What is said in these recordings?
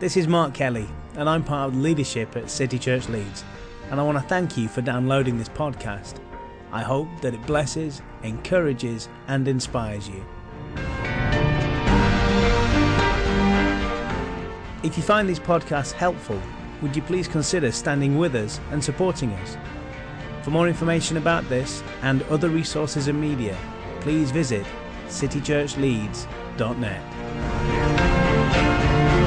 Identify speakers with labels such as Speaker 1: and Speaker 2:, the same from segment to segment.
Speaker 1: This is Mark Kelly, and I'm part of the leadership at City Church Leeds. And I want to thank you for downloading this podcast. I hope that it blesses, encourages, and inspires you. If you find these podcasts helpful, would you please consider standing with us and supporting us? For more information about this and other resources and media, please visit citychurchleeds.net.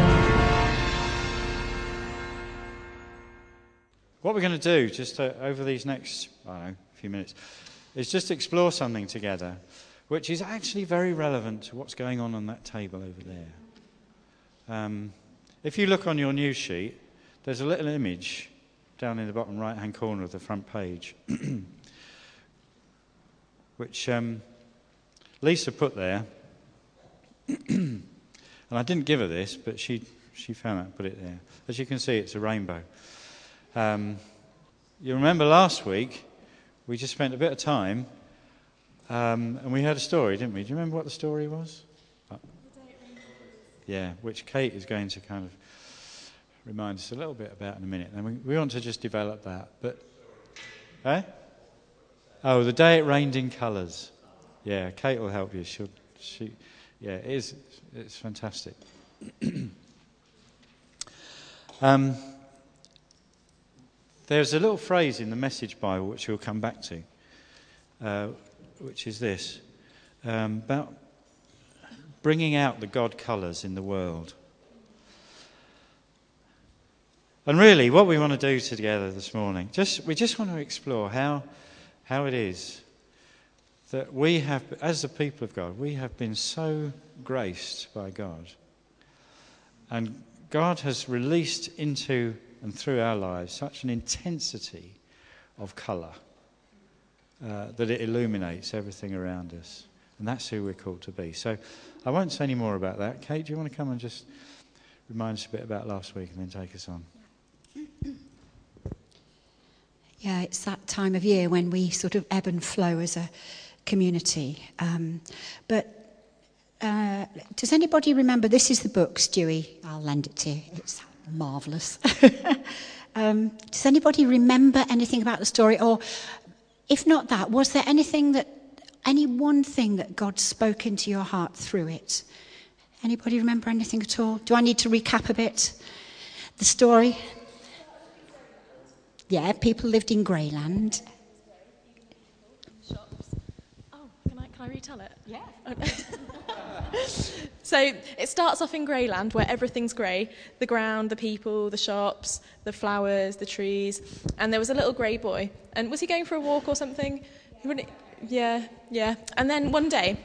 Speaker 2: What we're going to do just uh, over these next, I don't know, few minutes, is just explore something together, which is actually very relevant to what's going on on that table over there. Um, if you look on your news sheet, there's a little image down in the bottom right hand corner of the front page, which um, Lisa put there. and I didn't give her this, but she, she found and put it there. As you can see, it's a rainbow. Um, you remember last week, we just spent a bit of time um, and we heard a story, didn't we? Do you remember what the story was? Yeah, which Kate is going to kind of remind us a little bit about in a minute. And we, we want to just develop that. But, eh? Oh, the day it rained in colours. Yeah, Kate will help you. She'll, she, yeah, it is. It's fantastic. um, there's a little phrase in the Message Bible which we'll come back to, uh, which is this um, about bringing out the God colours in the world. And really, what we want to do together this morning, just, we just want to explore how, how it is that we have, as the people of God, we have been so graced by God. And God has released into and through our lives such an intensity of colour uh, that it illuminates everything around us. And that's who we're called to be. So I won't say any more about that. Kate, do you want to come and just remind us a bit about last week and then take us on?
Speaker 3: Yeah, it's that time of year when we sort of ebb and flow as a community. Um, but uh, does anybody remember? This is the book, Stewie. I'll lend it to you. It's marvellous. um, does anybody remember anything about the story? Or if not that, was there anything that, any one thing that God spoke into your heart through it? Anybody remember anything at all? Do I need to recap a bit? The story? Yeah, people lived in Greyland.
Speaker 4: Oh, can I, can I retell it?
Speaker 3: Yeah.
Speaker 4: so it starts off in Greyland where everything's grey the ground, the people, the shops, the flowers, the trees. And there was a little grey boy. And was he going for a walk or something? Yeah, yeah. And then one day,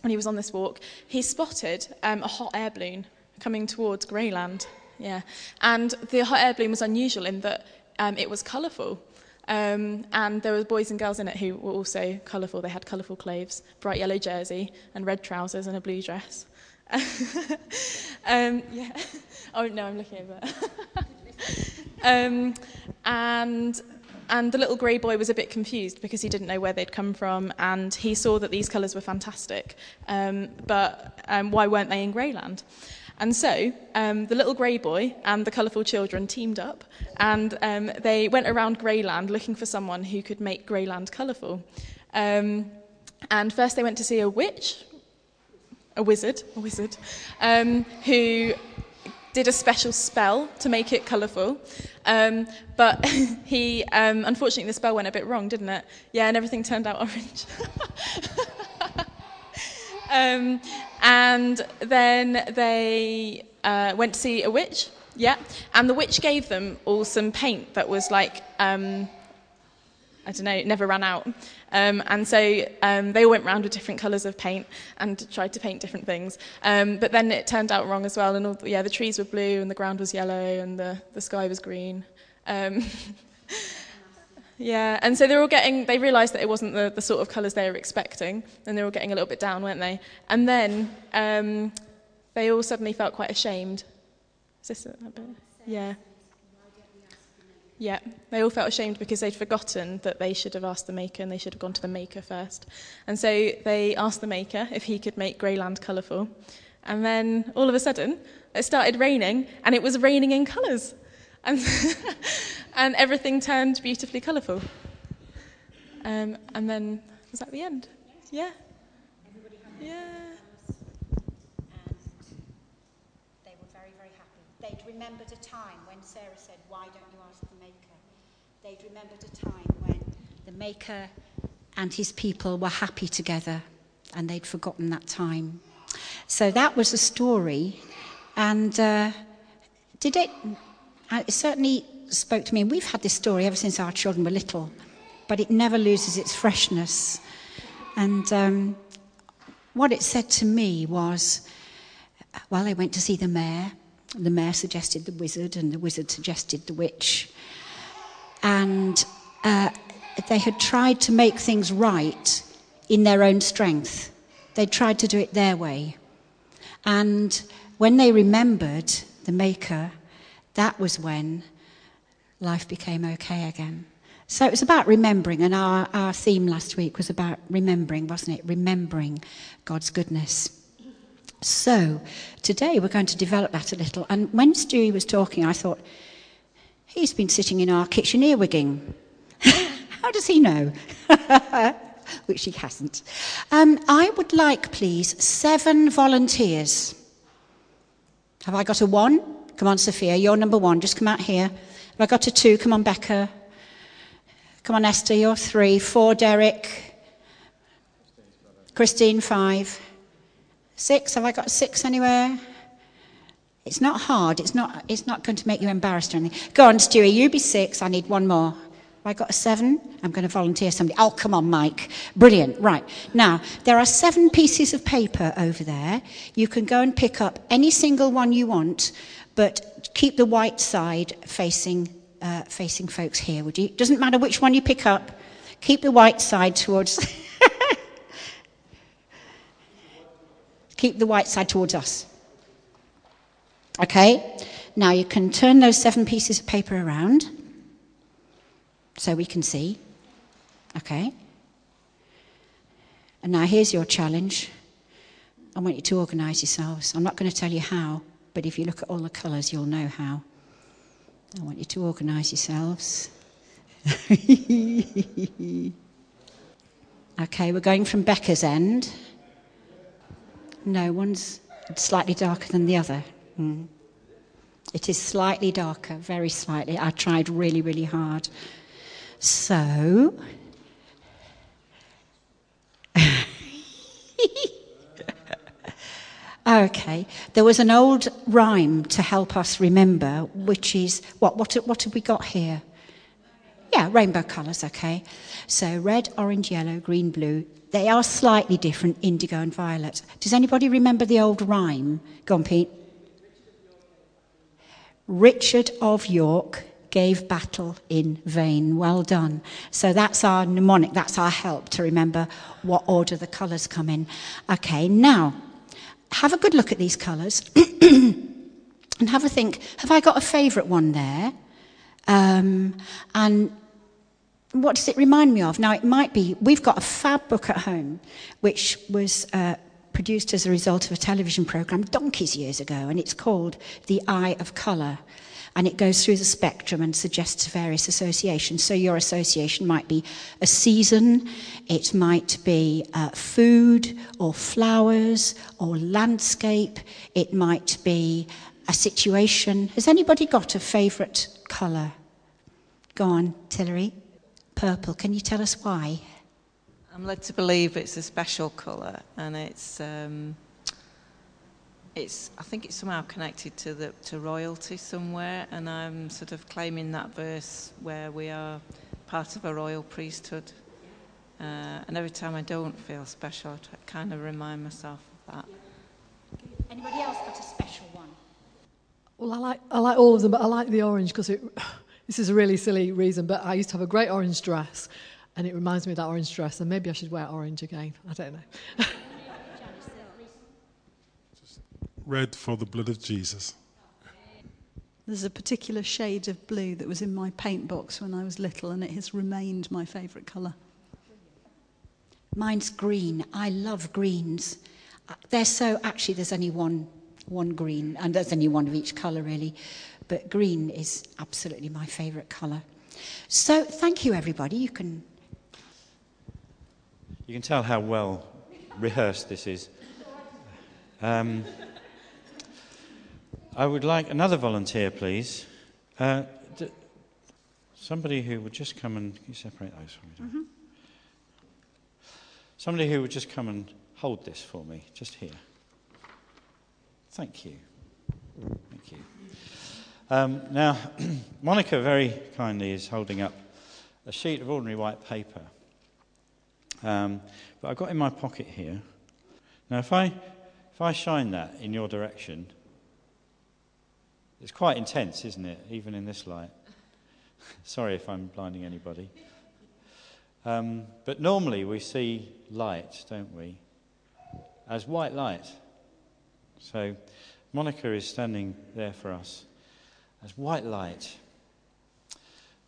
Speaker 4: when he was on this walk, he spotted um, a hot air balloon coming towards Greyland. Yeah. And the hot air balloon was unusual in that um, it was colourful. Um, and there were boys and girls in it who were also colourful. They had colourful clothes, bright yellow jersey, and red trousers and a blue dress. um, yeah. Oh no, I'm looking over. um, and and the little grey boy was a bit confused because he didn't know where they'd come from, and he saw that these colours were fantastic. Um, but um, why weren't they in Greyland? And so um, the little grey boy and the colourful children teamed up and um, they went around Greyland looking for someone who could make Greyland colourful. Um, and first they went to see a witch, a wizard, a wizard, um, who did a special spell to make it colourful. Um, but he, um, unfortunately, the spell went a bit wrong, didn't it? Yeah, and everything turned out orange. Um, and then they uh, went to see a witch, yeah, and the witch gave them all some paint that was like, um, I don't know, never ran out. Um, and so um, they all went around with different colours of paint and tried to paint different things. Um, but then it turned out wrong as well, and all, yeah, the trees were blue and the ground was yellow and the, the sky was green. Um, Yeah, and so they're all getting, they realised that it wasn't the, the sort of colours they were expecting, and they were all getting a little bit down, weren't they? And then um, they all suddenly felt quite ashamed. Is this a? Yeah. Yeah, they all felt ashamed because they'd forgotten that they should have asked the maker and they should have gone to the maker first. And so they asked the maker if he could make Greyland colourful. And then all of a sudden, it started raining, and it was raining in colours. And, and everything turned beautifully colourful. Um, and then, was that the end? Yeah. Yeah.
Speaker 3: They were very, very happy. They'd remembered a time when Sarah said, Why don't you ask the Maker? They'd remembered a time when the Maker and his people were happy together, and they'd forgotten that time. So that was the story. And uh, did it? It certainly spoke to me. And we've had this story ever since our children were little, but it never loses its freshness. And um, what it said to me was, well, they went to see the mayor. The mayor suggested the wizard, and the wizard suggested the witch. And uh, they had tried to make things right in their own strength. They tried to do it their way. And when they remembered the Maker, that was when life became okay again. So it was about remembering, and our, our theme last week was about remembering, wasn't it? Remembering God's goodness. So today we're going to develop that a little. And when Stewie was talking, I thought, he's been sitting in our kitchen earwigging. How does he know? Which he hasn't. Um, I would like, please, seven volunteers. Have I got a one? Come on, Sophia, you're number one. Just come out here. Have I got a two? Come on, Becca. Come on, Esther, you're three. Four, Derek. Christine, five. Six, have I got six anywhere? It's not hard. It's not, it's not going to make you embarrassed or anything. Go on, Stewie, you be six. I need one more. Have I got a seven? I'm going to volunteer somebody. Oh, come on, Mike. Brilliant. Right. Now, there are seven pieces of paper over there. You can go and pick up any single one you want, but keep the white side facing, uh, facing folks here, would you? Doesn't matter which one you pick up. Keep the white side towards. keep the white side towards us. Okay? Now you can turn those seven pieces of paper around so we can see. Okay? And now here's your challenge. I want you to organise yourselves. I'm not going to tell you how, but if you look at all the colours, you'll know how. I want you to organise yourselves. okay, we're going from Becca's end. No, one's slightly darker than the other. Hmm. It is slightly darker, very slightly. I tried really, really hard. So, okay, there was an old rhyme to help us remember, which is what? What, what have we got here? Yeah, rainbow colours, okay. So red, orange, yellow, green, blue. They are slightly different, indigo and violet. Does anybody remember the old rhyme? Go on, Pete. Richard of York gave battle in vain. Well done. So that's our mnemonic, that's our help to remember what order the colours come in. Okay, now have a good look at these colours and have a think have I got a favourite one there? Um, and what does it remind me of? Now, it might be, we've got a fab book at home, which was uh, produced as a result of a television programme donkeys years ago, and it's called The Eye of Colour. And it goes through the spectrum and suggests various associations. So, your association might be a season, it might be uh, food or flowers or landscape, it might be a situation. Has anybody got a favourite colour? Go on, Tillery. Purple. Can you tell us why?
Speaker 5: I'm led to believe it's a special colour, and it's um, it's I think it's somehow connected to the to royalty somewhere, and I'm sort of claiming that verse where we are part of a royal priesthood. Uh, and every time I don't feel special, I try, kind of remind myself of that.
Speaker 3: Anybody else got a special one?
Speaker 6: Well, I like, I like all of them, but I like the orange because it, this is a really silly reason, but I used to have a great orange dress, and it reminds me of that orange dress, and maybe I should wear orange again. I don't know.
Speaker 7: Red for the blood of Jesus.
Speaker 8: There's a particular shade of blue that was in my paint box when I was little, and it has remained my favourite colour.
Speaker 3: Mine's green. I love greens. uh, they're so actually there's only one one green and there's only one of each colour really, but green is absolutely my favourite colour. So thank you everybody. You can
Speaker 2: You can tell how well rehearsed this is. Um, I would like another volunteer, please. Uh, d- somebody who would just come and can you separate those for me. Mm-hmm. Somebody who would just come and hold this for me, just here. Thank you. Thank you. Um, now, Monica very kindly is holding up a sheet of ordinary white paper. Um, but I've got in my pocket here. Now, if I, if I shine that in your direction, it's quite intense, isn't it? Even in this light. Sorry if I'm blinding anybody. Um, but normally we see light, don't we? As white light. So Monica is standing there for us as white light.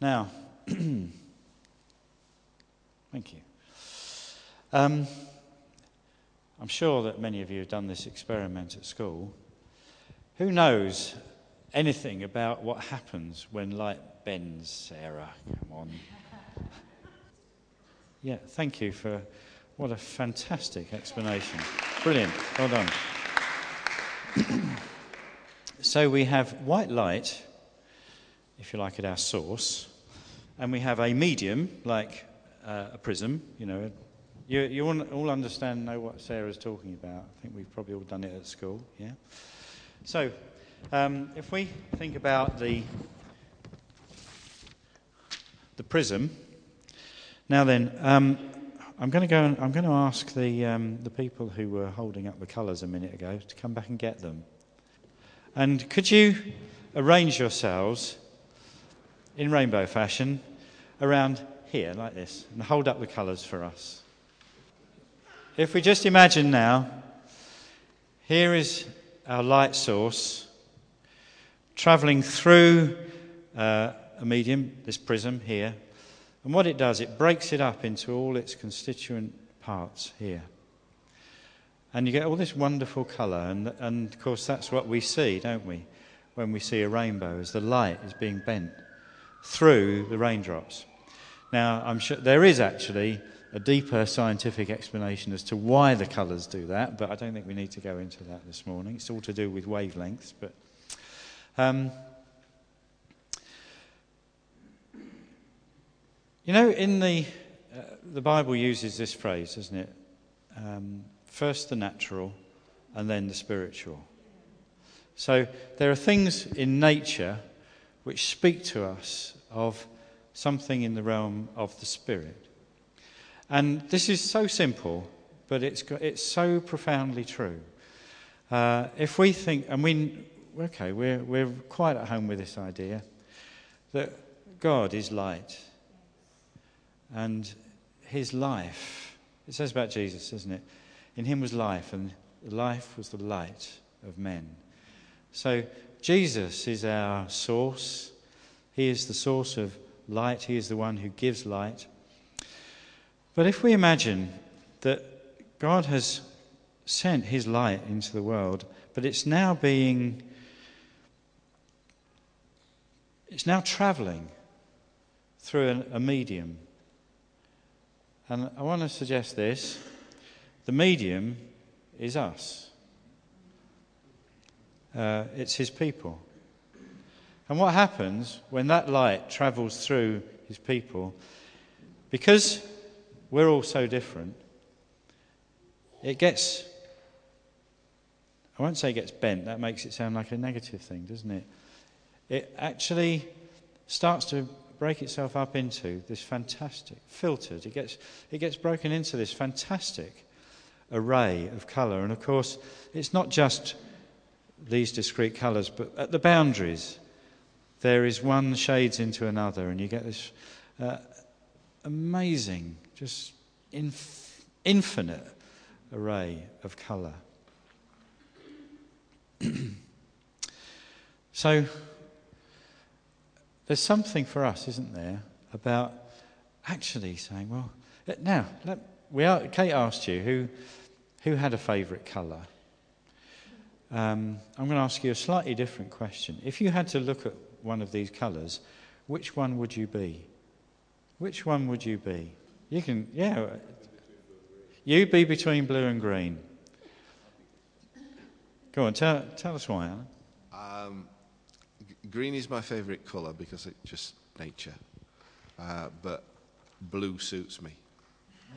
Speaker 2: Now, thank you. Um, I'm sure that many of you have done this experiment at school. Who knows anything about what happens when light bends, Sarah? Come on. Yeah, thank you for what a fantastic explanation. Brilliant. Well done. so we have white light, if you like, at our source, and we have a medium, like uh, a prism. You know, you, you all understand, know what Sarah's talking about. I think we've probably all done it at school. Yeah. So, um, if we think about the the prism, now then, um, I'm going to go. And, I'm going to ask the um, the people who were holding up the colours a minute ago to come back and get them. And could you arrange yourselves in rainbow fashion around here, like this, and hold up the colours for us? If we just imagine now, here is our light source travelling through uh, a medium, this prism here, and what it does, it breaks it up into all its constituent parts here. And you get all this wonderful colour, and, and of course, that's what we see, don't we, when we see a rainbow, as the light is being bent through the raindrops. Now, I'm sure there is actually a deeper scientific explanation as to why the colours do that, but I don't think we need to go into that this morning. It's all to do with wavelengths, but. Um, you know, in the uh, the Bible uses this phrase, doesn't it? Um, first the natural, and then the spiritual. So there are things in nature which speak to us of something in the realm of the spirit. And this is so simple, but it's, it's so profoundly true. Uh, if we think, and we, okay, we're, we're quite at home with this idea that God is light and his life, it says about Jesus, doesn't it? In him was life, and life was the light of men. So Jesus is our source. He is the source of light. He is the one who gives light. But if we imagine that God has sent his light into the world, but it's now being, it's now traveling through a, a medium. And I want to suggest this the medium is us, uh, it's his people. And what happens when that light travels through his people? Because we're all so different. It gets, I won't say it gets bent, that makes it sound like a negative thing, doesn't it? It actually starts to break itself up into this fantastic, filtered, it gets, it gets broken into this fantastic array of colour. And of course, it's not just these discrete colours, but at the boundaries, there is one shades into another, and you get this uh, amazing just inf- infinite array of colour. so, there's something for us, isn't there, about actually saying, well, now, let, we are, Kate asked you who, Who had a favourite colour? Um, I'm going to ask you a slightly different question. If you had to look at one of these colours, which one would you be? Which one would you be? You can, yeah. You be between blue and green. Go on, tell, tell us why, Alan.
Speaker 9: Um, green is my favourite colour because it's just nature. Uh, but blue suits me.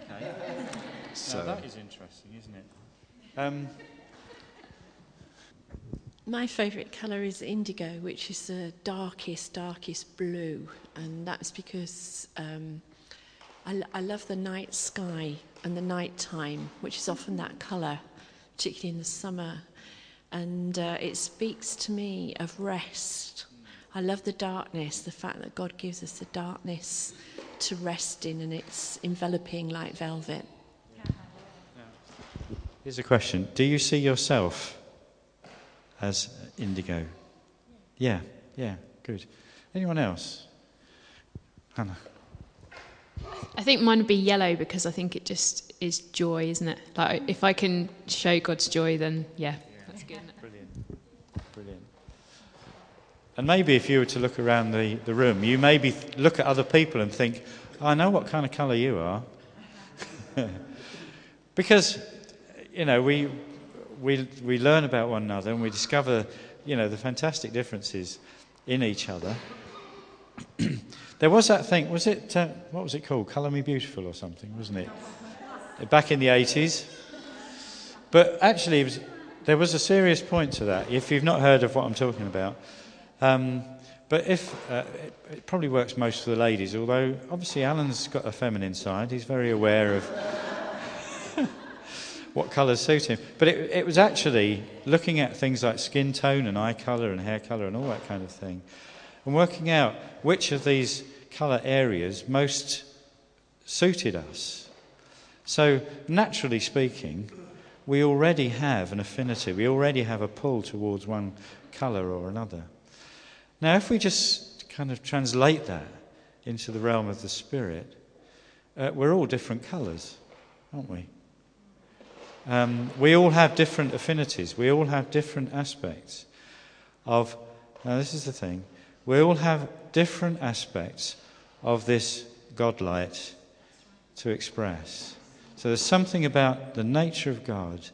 Speaker 2: Okay. so now that is interesting, isn't it? Um,
Speaker 10: my favourite colour is indigo, which is the darkest, darkest blue, and that's because um, I, I love the night sky and the night time, which is often that colour, particularly in the summer, and uh, it speaks to me of rest. I love the darkness, the fact that God gives us the darkness to rest in, and it's enveloping like velvet.
Speaker 2: Here's a question Do you see yourself as indigo? Yeah, yeah, good. Anyone else? Hannah.
Speaker 11: I think mine would be yellow because I think it just is joy, isn't it? Like if I can show God's joy, then yeah, that's good.
Speaker 2: Brilliant, brilliant. And maybe if you were to look around the, the room, you maybe look at other people and think, I know what kind of colour you are. because, you know, we, we, we learn about one another and we discover, you know, the fantastic differences in each other. there was that thing, was it, uh, what was it called? Colour Me Beautiful or something, wasn't it? Back in the 80s. But actually, it was, there was a serious point to that, if you've not heard of what I'm talking about. Um, but if, uh, it, it, probably works most for the ladies, although obviously Alan's got a feminine side. He's very aware of what colours suit him. But it, it was actually looking at things like skin tone and eye colour and hair colour and all that kind of thing, and working out which of these colour areas most suited us. So, naturally speaking, we already have an affinity, we already have a pull towards one colour or another. Now, if we just kind of translate that into the realm of the Spirit, uh, we're all different colours, aren't we? Um, we all have different affinities. We all have different aspects of. Now, this is the thing. We all have different aspects of this God light to express. So there's something about the nature of God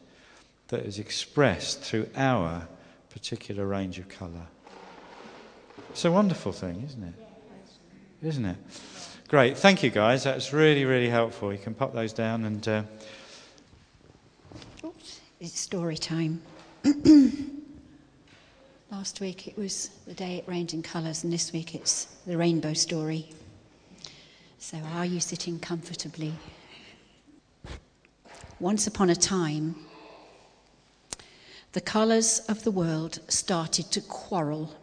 Speaker 2: that is expressed through our particular range of colour. It's a wonderful thing, isn't it? Isn't it? Great. Thank you, guys. That's really, really helpful. You can pop those down and. Uh,
Speaker 3: it's story time. Last week it was the day it rained in colours, and this week it's the rainbow story. So, are you sitting comfortably? Once upon a time, the colours of the world started to quarrel.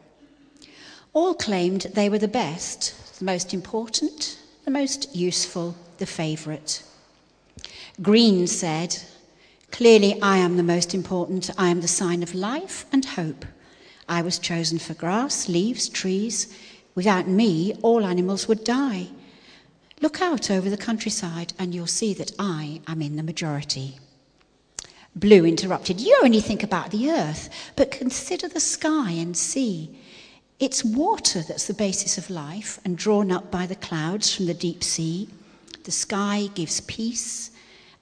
Speaker 3: All claimed they were the best, the most important, the most useful, the favourite. Green said, Clearly, I am the most important. I am the sign of life and hope. I was chosen for grass, leaves, trees. Without me, all animals would die. Look out over the countryside and you'll see that I am in the majority. Blue interrupted. You only think about the earth, but consider the sky and sea. It's water that's the basis of life and drawn up by the clouds from the deep sea. The sky gives peace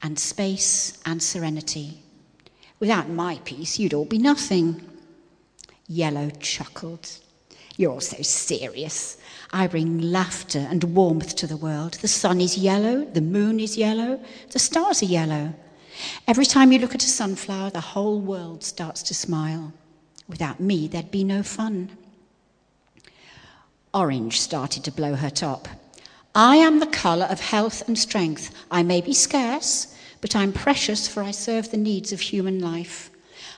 Speaker 3: and space and serenity. Without my peace, you'd all be nothing. Yellow chuckled. You're all so serious. I bring laughter and warmth to the world. The sun is yellow, the moon is yellow, the stars are yellow. Every time you look at a sunflower, the whole world starts to smile. Without me, there'd be no fun. Orange started to blow her top. I am the colour of health and strength. I may be scarce, but I'm precious, for I serve the needs of human life.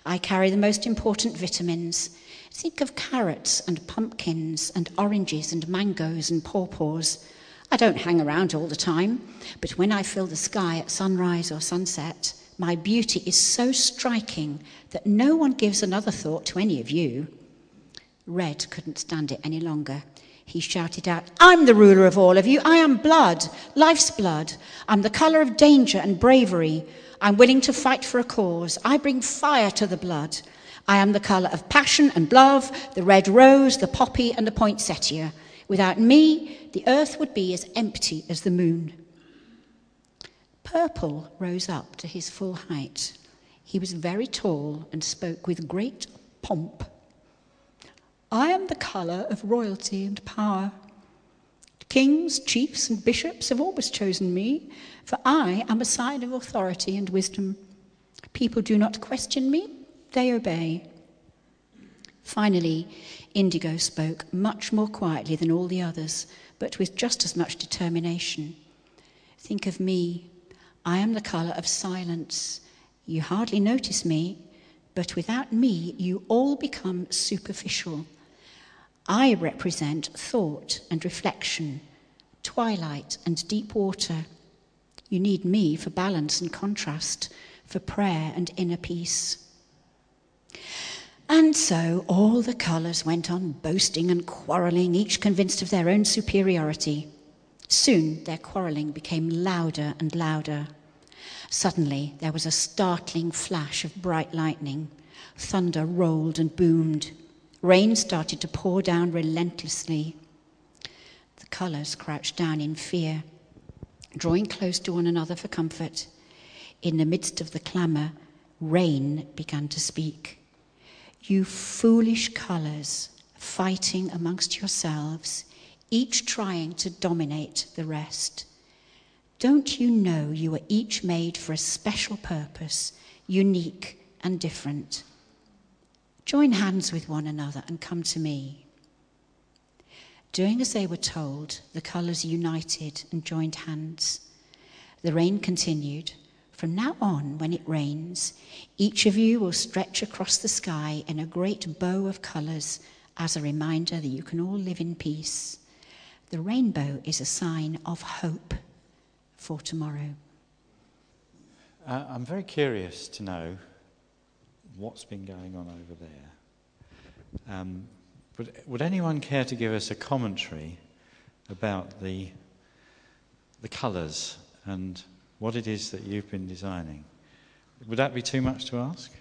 Speaker 3: I carry the most important vitamins. Think of carrots and pumpkins and oranges and mangoes and pawpaws. I don't hang around all the time, but when I fill the sky at sunrise or sunset, my beauty is so striking that no one gives another thought to any of you. Red couldn't stand it any longer. He shouted out, I'm the ruler of all of you. I am blood, life's blood. I'm the colour of danger and bravery. I'm willing to fight for a cause. I bring fire to the blood. I am the colour of passion and love, the red rose, the poppy, and the poinsettia. Without me, the earth would be as empty as the moon. Purple rose up to his full height. He was very tall and spoke with great pomp. I am the colour of royalty and power. Kings, chiefs, and bishops have always chosen me, for I am a sign of authority and wisdom. People do not question me, they obey. Finally, Indigo spoke much more quietly than all the others, but with just as much determination. Think of me. I am the colour of silence. You hardly notice me, but without me, you all become superficial. I represent thought and reflection, twilight and deep water. You need me for balance and contrast, for prayer and inner peace. And so all the colours went on boasting and quarrelling, each convinced of their own superiority. Soon their quarrelling became louder and louder. Suddenly there was a startling flash of bright lightning. Thunder rolled and boomed. Rain started to pour down relentlessly. The colours crouched down in fear, drawing close to one another for comfort. In the midst of the clamour, rain began to speak. You foolish colours, fighting amongst yourselves, each trying to dominate the rest. Don't you know you are each made for a special purpose, unique and different? Join hands with one another and come to me. Doing as they were told, the colours united and joined hands. The rain continued. From now on, when it rains, each of you will stretch across the sky in a great bow of colours as a reminder that you can all live in peace. The rainbow is a sign of hope for tomorrow.
Speaker 2: Uh, I'm very curious to know what's been going on over there. Um, would, would anyone care to give us a commentary about the, the colours and what it is that you've been designing? Would that be too much to ask?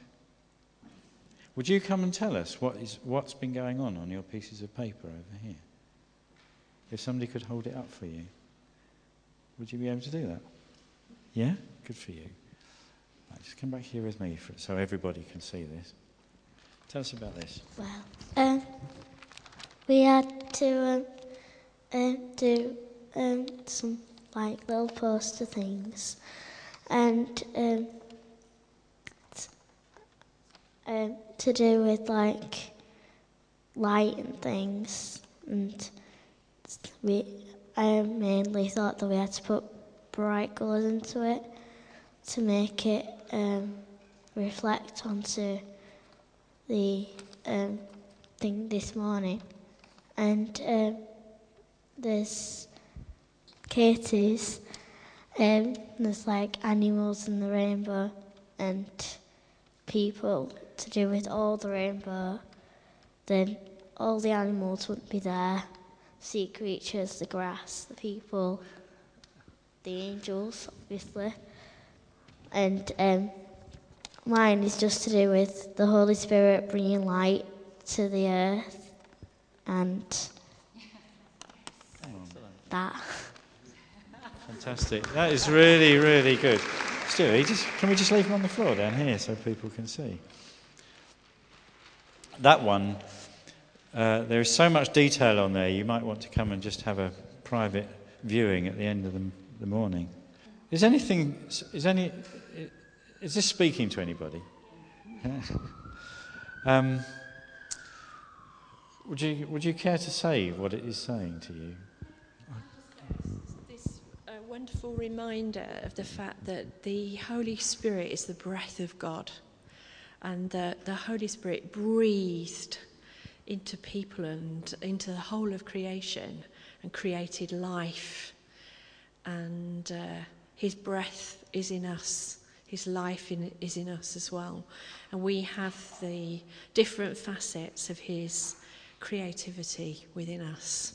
Speaker 2: Would you come and tell us what is, what's been going on on your pieces of paper over here? If somebody could hold it up for you, would you be able to do that? Yeah? Good for you. Right, just come back here with me for, so everybody can see this. Tell us about this.
Speaker 12: Well, um, we had to um, um, do um, some like little poster things, and um, um, to do with like light and things, and we I mainly thought that we had to put bright colours into it to make it um, reflect onto the um, thing this morning. And um, there's Katie's, um, there's like animals in the rainbow and people to do with all the rainbow. Then all the animals wouldn't be there. Sea creatures, the grass, the people, the angels, obviously. And um, mine is just to do with the Holy Spirit bringing light to the earth and that.
Speaker 2: Fantastic. That is really, really good. Stewie, just, can we just leave them on the floor down here so people can see? That one, uh, there is so much detail on there, you might want to come and just have a private viewing at the end of the, the morning. Is anything, is any, is this speaking to anybody? um, would you, would you care to say what it is saying to you?
Speaker 10: Wonderful reminder of the fact that the Holy Spirit is the breath of God, and that the Holy Spirit breathed into people and into the whole of creation and created life. And uh, His breath is in us. His life in, is in us as well. And we have the different facets of His creativity within us.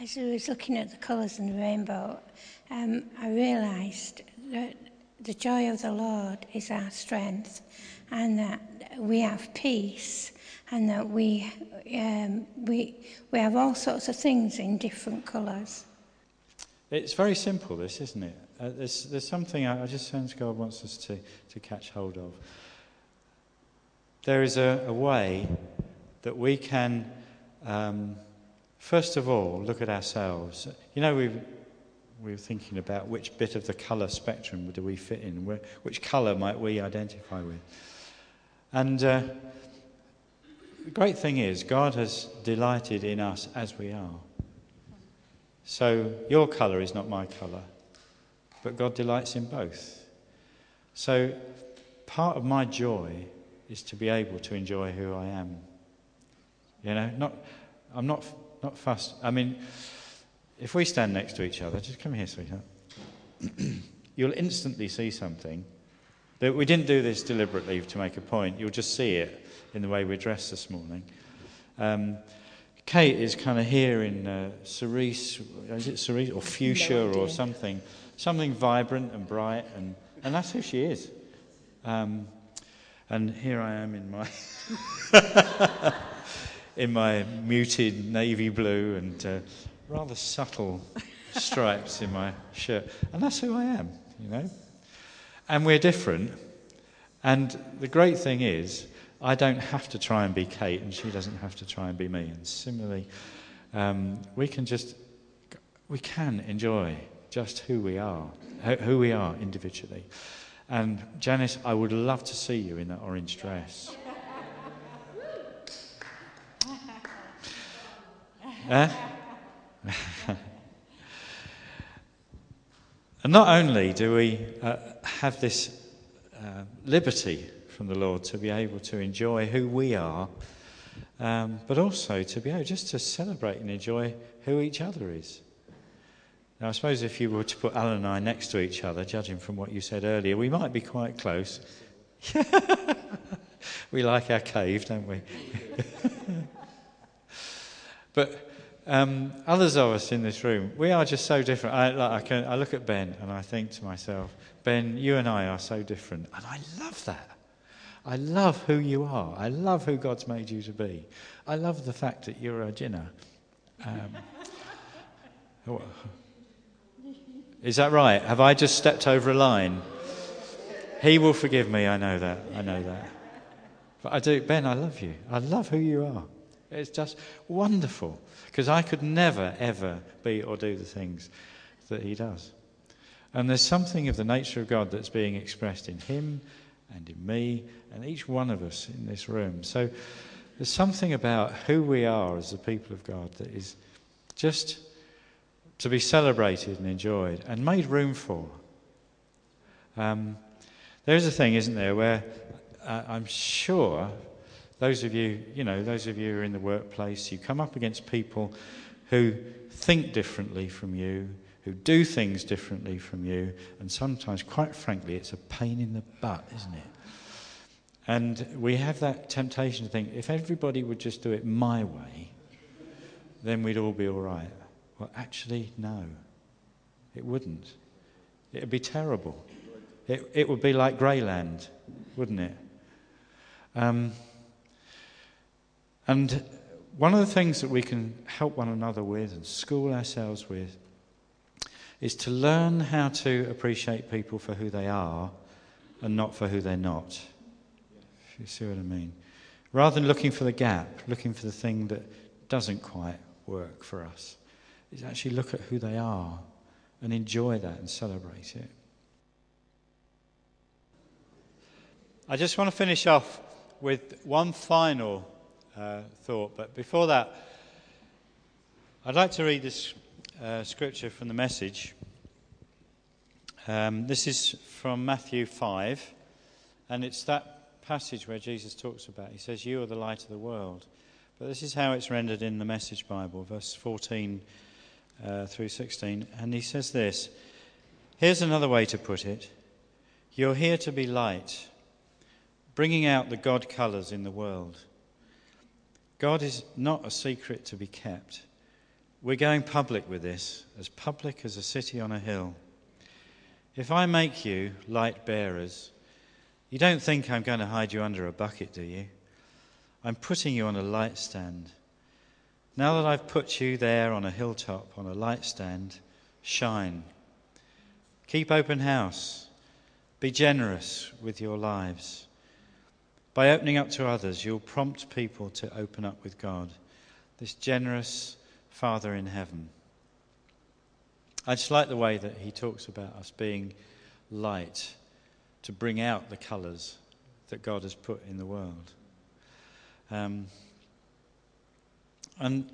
Speaker 13: As I was looking at the colours in the rainbow, um, I realised that the joy of the Lord is our strength and that we have peace and that we, um, we, we have all sorts of things in different colours.
Speaker 2: It's very simple, this, isn't it? Uh, there's, there's something I, I just sense God wants us to, to catch hold of. There is a, a way that we can, um, first of all, look at ourselves. You know, we were thinking about which bit of the colour spectrum do we fit in, Where, which colour might we identify with. And uh, the great thing is, God has delighted in us as we are. So your colour is not my colour, but God delights in both. So part of my joy is to be able to enjoy who I am. You know, not, I'm not, not fussed. I mean, if we stand next to each other, just come here, sweetheart. You'll instantly see something. That we didn't do this deliberately to make a point. You'll just see it in the way we're dressed this morning. Um, Kate is kind of here in uh, cerise, is it cerise or fuchsia no or something, something vibrant and bright, and, and that's who she is. Um, and here I am in my in my muted navy blue and uh, rather subtle stripes in my shirt. And that's who I am, you know. And we're different. And the great thing is, I don't have to try and be Kate, and she doesn't have to try and be me. And similarly, um, we can just we can enjoy just who we are, who we are individually. And Janice, I would love to see you in that orange dress. Eh? and not only do we uh, have this uh, liberty from the Lord to be able to enjoy who we are, um, but also to be able just to celebrate and enjoy who each other is. Now, I suppose if you were to put Alan and I next to each other, judging from what you said earlier, we might be quite close. we like our cave, don't we? but um, others of us in this room, we are just so different. I, like, I, can, I look at Ben and I think to myself, Ben, you and I are so different. And I love that. I love who you are. I love who God's made you to be. I love the fact that you're a jinner. Um, is that right? Have I just stepped over a line? He will forgive me. I know that. I know that. But I do. Ben, I love you. I love who you are. It's just wonderful because I could never, ever be or do the things that he does. And there's something of the nature of God that's being expressed in him and in me and each one of us in this room. So there's something about who we are as the people of God that is just to be celebrated and enjoyed and made room for. Um, there's a thing, isn't there, where uh, I'm sure those of you, you know, those of you who are in the workplace, you come up against people who think differently from you, who do things differently from you, and sometimes, quite frankly, it's a pain in the butt, isn't it? And we have that temptation to think if everybody would just do it my way, then we'd all be all right. Well, actually, no, it wouldn't. It would be terrible. It, it would be like Greyland, wouldn't it? Um, and one of the things that we can help one another with and school ourselves with is to learn how to appreciate people for who they are and not for who they're not. If you see what I mean. Rather than looking for the gap, looking for the thing that doesn't quite work for us, is actually look at who they are and enjoy that and celebrate it. I just want to finish off with one final thought. But before that, I'd like to read this uh, scripture from the message. Um, this is from Matthew 5, and it's that passage where Jesus talks about, he says, You are the light of the world. But this is how it's rendered in the Message Bible, verse 14 uh, through 16. And he says this Here's another way to put it You're here to be light, bringing out the God colours in the world. God is not a secret to be kept. we're going public with this, as public as a city on a hill. If I make you light bearers, you don't think I'm going to hide you under a bucket, do you? I'm putting you on a light stand. Now that I've put you there on a hilltop, on a light stand, shine. Keep open house. Be generous with your lives. By opening up to others, you'll prompt people to open up with God, this generous Father in heaven. I just like the way that he talks about us being light to bring out the colours that God has put in the world. Um, and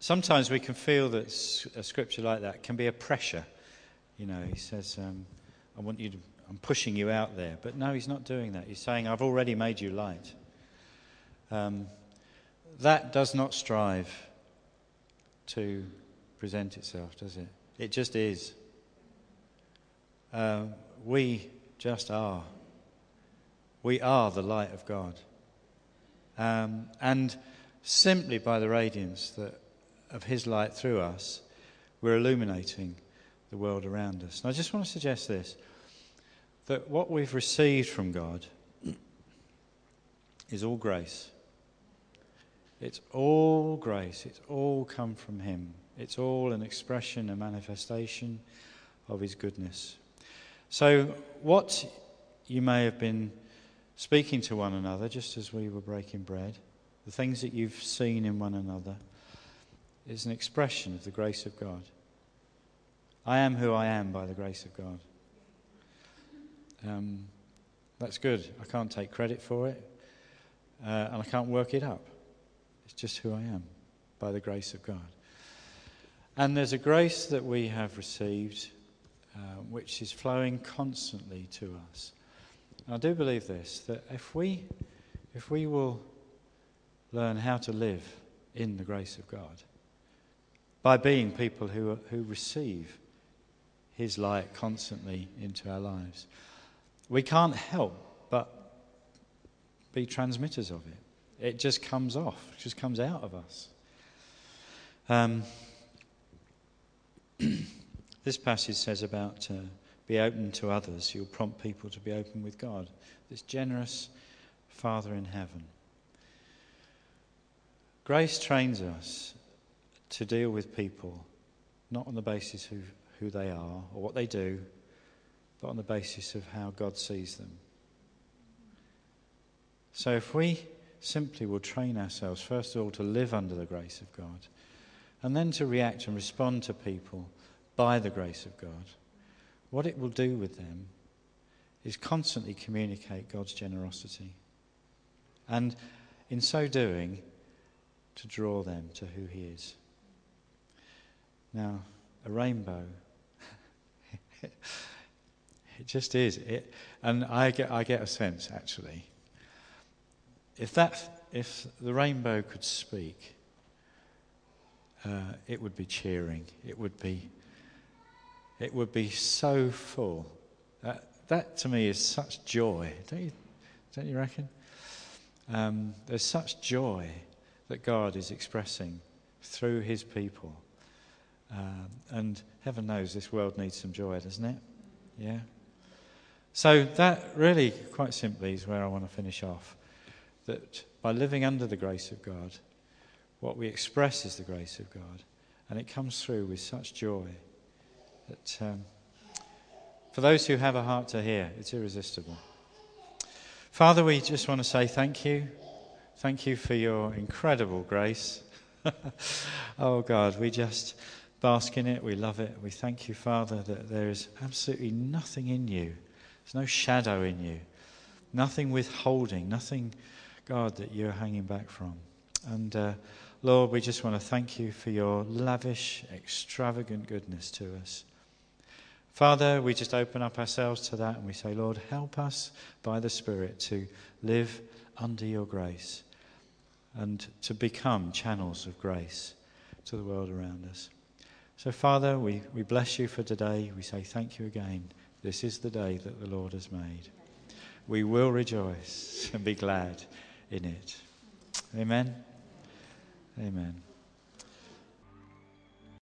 Speaker 2: sometimes we can feel that a scripture like that can be a pressure. You know, he says, um, I want you to, I'm pushing you out there. But no, he's not doing that. He's saying, I've already made you light. Um, that does not strive to present itself, does it? It just is. Uh, we just are. We are the light of God. Um, and simply by the radiance that, of His light through us, we're illuminating the world around us. And I just want to suggest this that what we've received from God is all grace. It's all grace. It's all come from Him. It's all an expression, a manifestation of His goodness. So, what you may have been speaking to one another just as we were breaking bread, the things that you've seen in one another, is an expression of the grace of God. I am who I am by the grace of God. Um, that's good. I can't take credit for it, uh, and I can't work it up. It's just who I am by the grace of God. And there's a grace that we have received uh, which is flowing constantly to us. And I do believe this that if we, if we will learn how to live in the grace of God, by being people who, who receive His light constantly into our lives, we can't help but be transmitters of it. It just comes off, it just comes out of us. Um, this passage says about uh, be open to others. You'll prompt people to be open with God. This generous Father in heaven. Grace trains us to deal with people not on the basis of who they are or what they do, but on the basis of how God sees them. So if we simply will train ourselves, first of all, to live under the grace of God, and then to react and respond to people by the grace of God, what it will do with them is constantly communicate God's generosity. And in so doing, to draw them to who He is. Now, a rainbow. it just is. It, and I get, I get a sense, actually, if, that, if the rainbow could speak, uh, it would be cheering. It would be, it would be so full. That, that to me is such joy. Don't you, don't you reckon? Um, there's such joy that God is expressing through his people. Um, and heaven knows this world needs some joy, doesn't it? Yeah? So, that really, quite simply, is where I want to finish off. That by living under the grace of God, what we express is the grace of God. And it comes through with such joy that um, for those who have a heart to hear, it's irresistible. Father, we just want to say thank you. Thank you for your incredible grace. oh God, we just bask in it. We love it. We thank you, Father, that there is absolutely nothing in you. There's no shadow in you, nothing withholding, nothing, God, that you're hanging back from. And uh, Lord, we just want to thank you for your lavish, extravagant goodness to us. Father, we just open up ourselves to that and we say, Lord, help us by the Spirit to live under your grace and to become channels of grace to the world around us. So, Father, we, we bless you for today. We say thank you again. This is the day that the Lord has made. We will rejoice and be glad in it. Amen. Amen.